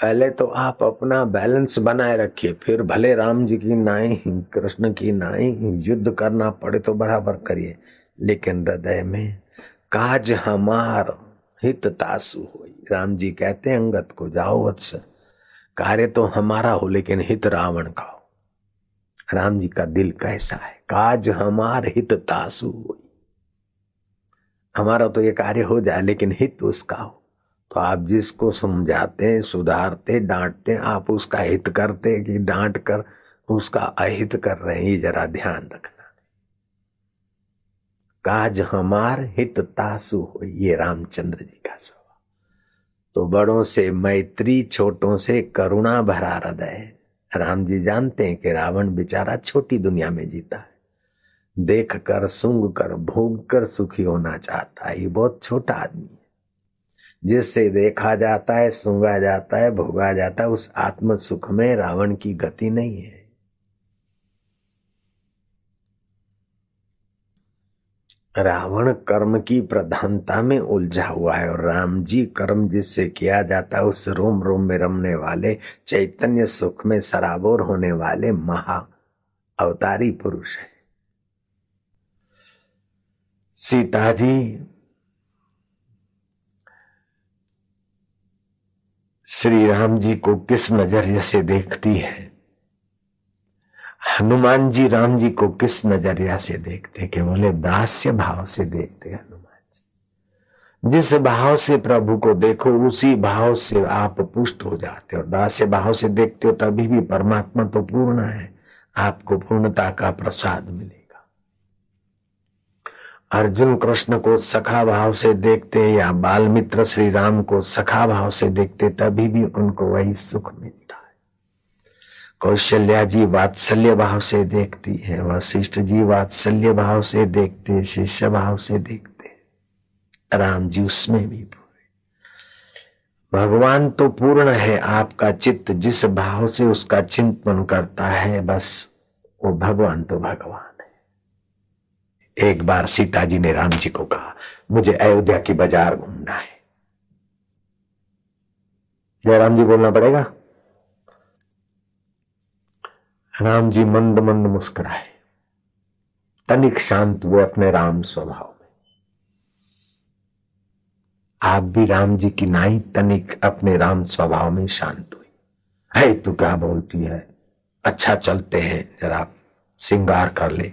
पहले तो आप अपना बैलेंस बनाए रखिए, फिर भले राम जी की नाई कृष्ण की नाई युद्ध करना पड़े तो बराबर करिए, लेकिन हृदय में काज हमार हित तासु हो राम जी कहते अंगत को जाओ वत्स, कार्य तो हमारा हो, लेकिन हित रावण का हो। राम जी का दिल कैसा है? काज हमार हित तासु हो हमारा तो ये कार्य हो जाए, लेकिन हित उसका हो। तो आप जिसको समझाते सुधारते डांटते हैं, आप उसका हित करते हैं कि डांट कर उसका अहित कर रहे हैं जरा ध्यान रखना। काज हमार हित तासु हो, ये रामचंद्र जी का स्वभाव तो बड़ों से मैत्री, छोटों से करुणा भरा हृदय राम जी जानते हैं कि रावण बेचारा छोटी दुनिया में जीता है। देख कर सुंग कर, भोग कर सुखी होना चाहता है। ये बहुत छोटा आदमी जिससे देखा जाता है सूँगा जाता है, भोगा जाता है, उस आत्म सुख में रावण की गति नहीं है। रावण कर्म की प्रधानता में उलझा हुआ है और राम जी कर्म जिससे किया जाता है, उस रोम रोम में रमने वाले, चैतन्य सुख में सराबोर होने वाले महा अवतारी पुरुष है। सीता जी श्री राम जी को किस नज़रिए से देखती है? हनुमान जी राम जी को किस नज़रिया से देखते कि बोले दास्य भाव से देखते हनुमान जी। जिस भाव से प्रभु को देखो, उसी भाव से आप पुष्ट हो जाते हो। दास्य भाव से देखते हो, तभी भी परमात्मा तो पूर्ण है। आपको पूर्णता का प्रसाद मिले अर्जुन कृष्ण को सखा भाव से देखते या बाल मित्र श्री राम को सखा भाव से देखते, तभी भी उनको वही सुख मिलता है। कौशल्या जी वात्सल्य भाव से देखती है वशिष्ठ जी वात्सल्य भाव से देखते शिष्य भाव से देखते राम जी उसमें भी पूरे। भगवान तो पूर्ण है, आपका चित्त जिस भाव से उसका चिंतन करता है, बस वो भगवान तो भगवान। एक बार सीता जी ने राम जी को कहा, मुझे अयोध्या की बाज़ार घूमना है। राम जी बोलना पड़ेगा? राम जी मंद मंद मुस्कुराए। तनिक शांत हुए अपने राम स्वभाव में। आप भी राम जी की नाई तनिक अपने राम स्वभाव में शांत हुई। है तू क्या बोलती है? अच्छा चलते हैं, जरा सिंगार कर ले।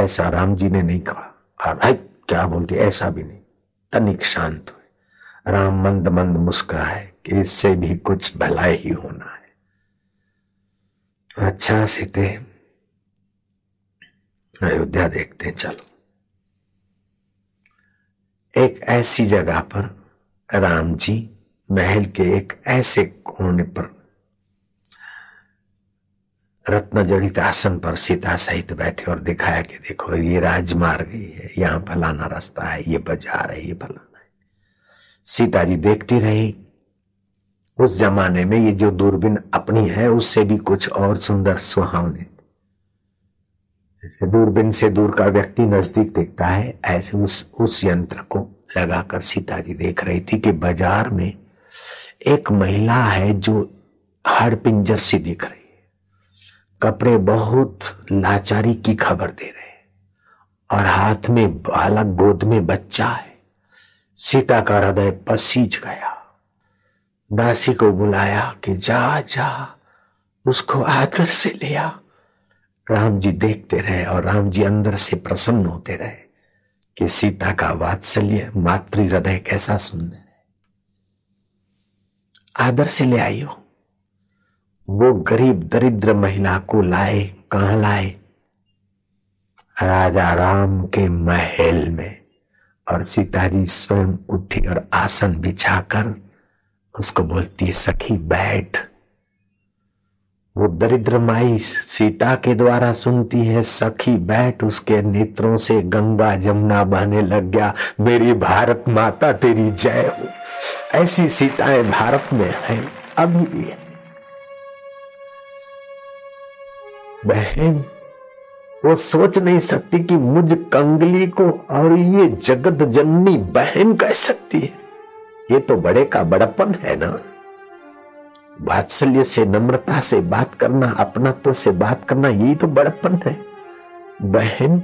ऐसा राम जी ने नहीं कहा। और क्या बोलती, ऐसा भी नहीं। तनिक शांत हुए। राम मंद मंद मुस्कुराए कि इससे भी कुछ भलाई ही होना है। अच्छा सीते, अयोध्या देखते हैं, चलो। एक ऐसी जगह पर राम जी महल के एक ऐसे कोने पर रत्न जड़ित आसन पर सीता सहित बैठे और दिखाया कि देखो, ये राजमार्ग ही यहाँ फलाना रास्ता है, ये बाज़ार है, ये फलाना है। सीता जी देखती रही, उस जमाने में ये जो दूरबीन अपनी है, उससे भी कुछ और सुंदर सुहावने जैसे दूरबीन से दूर का व्यक्ति नज़दीक देखता है, ऐसे उस उस यंत्र को लगाकर सीता जी देख रही थी कि बाज़ार में एक महिला है जो हड़ पिंजर सी दिख रही कपड़े बहुत लाचारी की खबर दे रहे और हाथ में बालक गोद में बच्चा है। सीता का हृदय पसीज गया। दासी को बुलाया कि जा जा, उसको आदर से लिया राम जी देखते रहे और राम जी अंदर से प्रसन्न होते रहे कि सीता का वात्सल्य मातृ हृदय कैसा सुंदर है। आदर से ले आई हो वो गरीब दरिद्र महिला को लाए, कहा लाए? राजा राम के महल में। और सीता जी स्वयं उठी और आसन बिछाकर उसको बोलती है, सखी, बैठ। वो दरिद्र माई सीता के द्वारा सुनती है, सखी, बैठ। उसके नेत्रों से गंगा जमुना बहने लग गया, मेरी भारत माता तेरी जय हो। ऐसी सीताएँ भारत में है, अभी भी है। बहन, वो सोच नहीं सकती कि मुझ कंगली को और ये जगत जननी बहन कह सकती है। ये तो बड़े का बड़पन है ना। वात्सल्य से नम्रता से बात करना, अपनात्व से बात करना यही तो बड़पन है। बहन,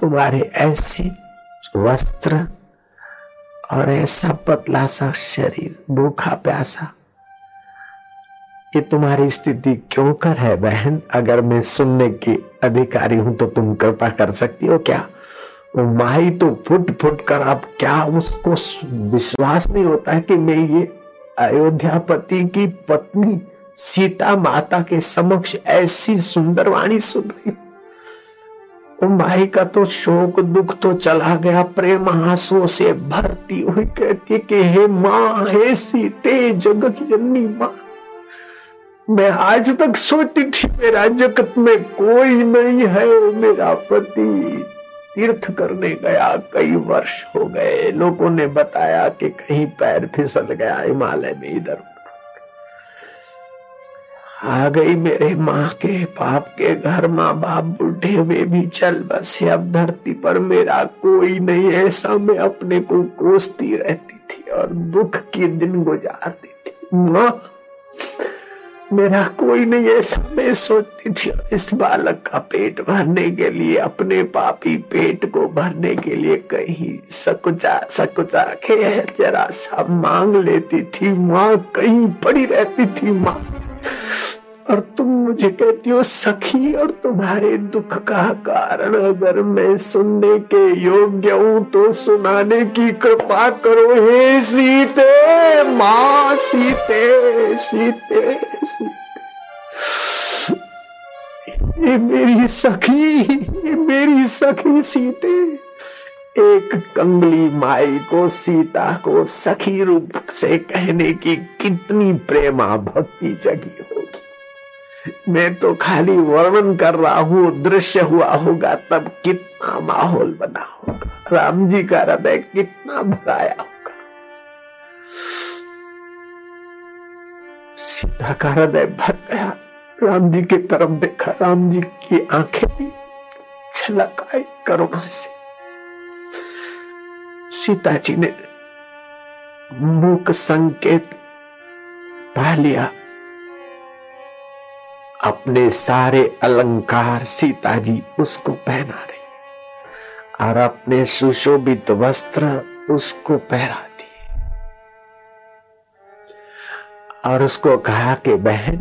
तुम्हारे ऐसे वस्त्र और ऐसा पतला सा शरीर, भूखा प्यासा ये तुम्हारी स्थिति क्यों कर है बहन? अगर मैं सुनने की अधिकारी हूँ तो तुम कृपा कर सकती हो क्या? माई तो फुट फुट कर, अब क्या उसको विश्वास नहीं होता है कि मैं ये अयोध्यापति की पत्नी सीता माता के समक्ष ऐसी सुंदर वाणी सुन रही हूँ? माई का तो शोक दुख तो चला गया, प्रेम आंसुओं से भरती हुई कहती कि, हे माँ, हे सीते, जगत जननी माँ मैं आज तक सोचती थी मेरा जगत में कोई नहीं है, मेरा पति तीर्थ करने गया, कई वर्ष हो गए। लोगों ने बताया कि कहीं पैर फिसल गया हिमालय में इधर आ गई मेरे माँ के पाप के घर माँ बाप बुढ़े हुए भी चल बसे। अब धरती पर मेरा कोई नहीं, ऐसा मैं अपने को कोसती रहती थी और दुख के दिन गुजारती थी। माँ मेरा कोई नहीं ऐसा, मैं सोचती थी, इस बालक का पेट भरने के लिए, अपने पापी पेट को भरने के लिए कहीं सकुचा सकुचा के जरा सा मांग लेती थी। माँ कहीं पड़ी रहती थी, माँ। और तुम मुझे कहती हो, सखी, और तुम्हारे दुख का कारण अगर मैं सुनने के योग्य हूँ तो सुनाने की कृपा करो, हे सीते। माँ सीते सीते सीते ये मेरी सखी, ये मेरी सखी सीते। एक कंगली माई को सीता को सखी रूप से कहने की कितनी प्रेमा भक्ति जगी होगी। मैं तो खाली वर्णन कर रहा हूँ, दृश्य हुआ होगा, तब कितना माहौल बना होगा। राम जी का हृदय कितना भराया होगा। सीता का हृदय भर गया राम जी की तरफ़ देखा राम जी की आँखें भी छलक आई करुणा से। सीता जी ने मुख संकेत पा लिया। अपने सारे अलंकार सीता जी उसको पहना रही और अपने सुशोभित वस्त्र उसको पहरा और उसको कहा कि, बहन,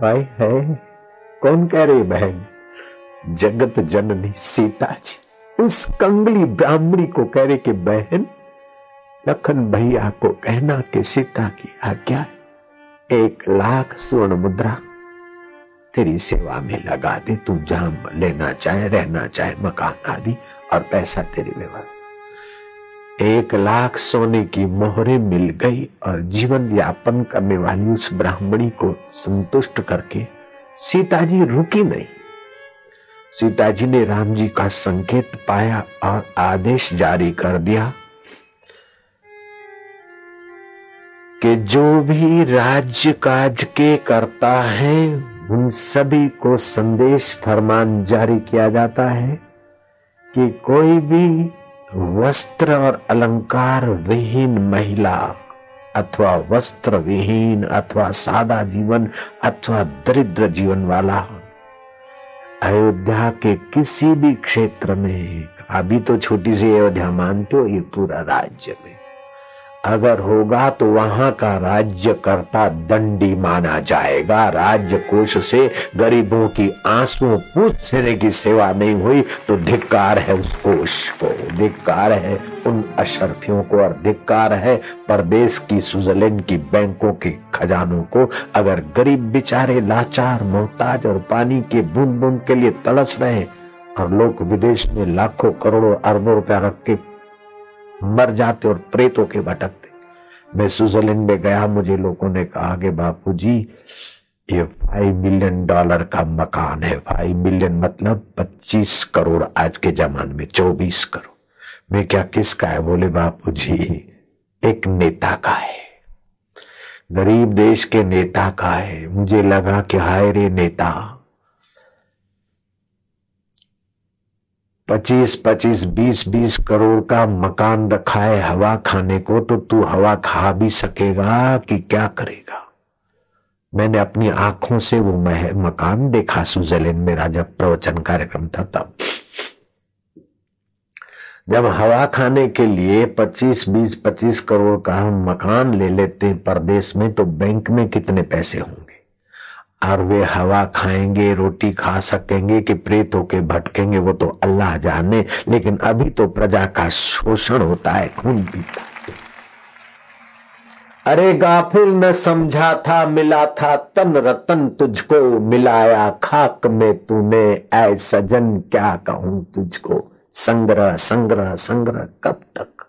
भाई है? कौन कह रही बहन? जगत जननी सीता जी। उस कंगली ब्राह्मणी को कह रहे कि, बहन, लखन भैया को कहना कि सीता की आज्ञा एक लाख स्वर्ण मुद्रा तेरी सेवा में लगा दे। तू जहाँ लेना चाहे, रहना चाहे, मकान आदि और पैसा तेरी व्यवस्था एक लाख सोने की मोहरे मिल गई और जीवन यापन करने वाली उस ब्राह्मणी को संतुष्ट करके सीता जी रुकी नहीं। सीता जी ने राम जी का संकेत पाया और आदेश जारी कर दिया कि जो भी राज्य काज के करता है, उन सभी को संदेश, फरमान जारी किया जाता है कि कोई भी वस्त्र और अलंकार विहीन महिला अथवा वस्त्र विहीन अथवा सादा जीवन अथवा दरिद्र जीवन वाला। अयोध्या के किसी भी क्षेत्र में, अभी तो छोटी सी अयोध्या मानते हो, ये पूरा राज्य में। अगर होगा तो वहाँ का राज्य करता दंडी माना जाएगा। राज्य कोष से गरीबों की आंसुओं पूछने की सेवा नहीं हुई तो धिक्कार है उस कोष को। धिक्कार है उन अशर्फियों को और धिक्कार है परदेश की स्विट्जरलैंड की बैंकों के खजानों को। अगर गरीब बेचारे लाचार, मोहताज और पानी के बूंद बूंद के लिए तड़स रहे और लोग विदेश में लाखों करोड़ों अरबों रुपया रख के मर जाते और प्रेतों के भटकते। मैं स्विट्जरलैंड में गया, मुझे लोगों ने कहा कि बापू जी ये फाइव मिलियन डॉलर का मकान है। फाइव मिलियन मतलब पच्चीस करोड़ आज के जमाने में, चौबीस करोड़। मैं क्या किसका है? बोले बापू जी एक नेता का है। गरीब देश के नेता का है। मुझे लगा कि हाय रे नेता पच्चीस पच्चीस बीस बीस करोड़ का मकान रखा है हवा खाने को तो तू हवा खा भी सकेगा कि क्या करेगा? मैंने अपनी आँखों से वो मह, मकान देखा स्विट्जरलैंड में जब प्रवचन कार्यक्रम था तब। जब हवा खाने के लिए 25 20 25 करोड़ का हम मकान ले लेते हैं परदेश में तो बैंक में कितने पैसे होंगे? और वे हवा खाएँगे, रोटी खा सकेंगे कि प्रेत होके भटकेंगे, वो तो अल्लाह जाने। लेकिन अभी तो प्रजा का शोषण होता है, खून पीता अरे गाफिल न समझा था, मिला था तन रतन तुझको, मिलाया खाक में तूने, ऐ सजन क्या कहूँ तुझको? संग्रह संग्रह संग्रह, कब तक?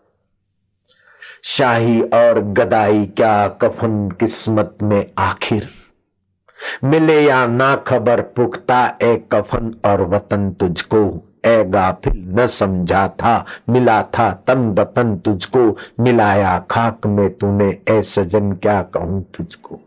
शाही और गदाई क्या कफन किस्मत में आखिर? मिले या ना खबर पुख्ता, ए कफन और वतन तुझको। ए गाफिल न समझा था, मिला था तन वतन तुझको। मिलाया खाक में तूने, ए सजन क्या कहूँ तुझको?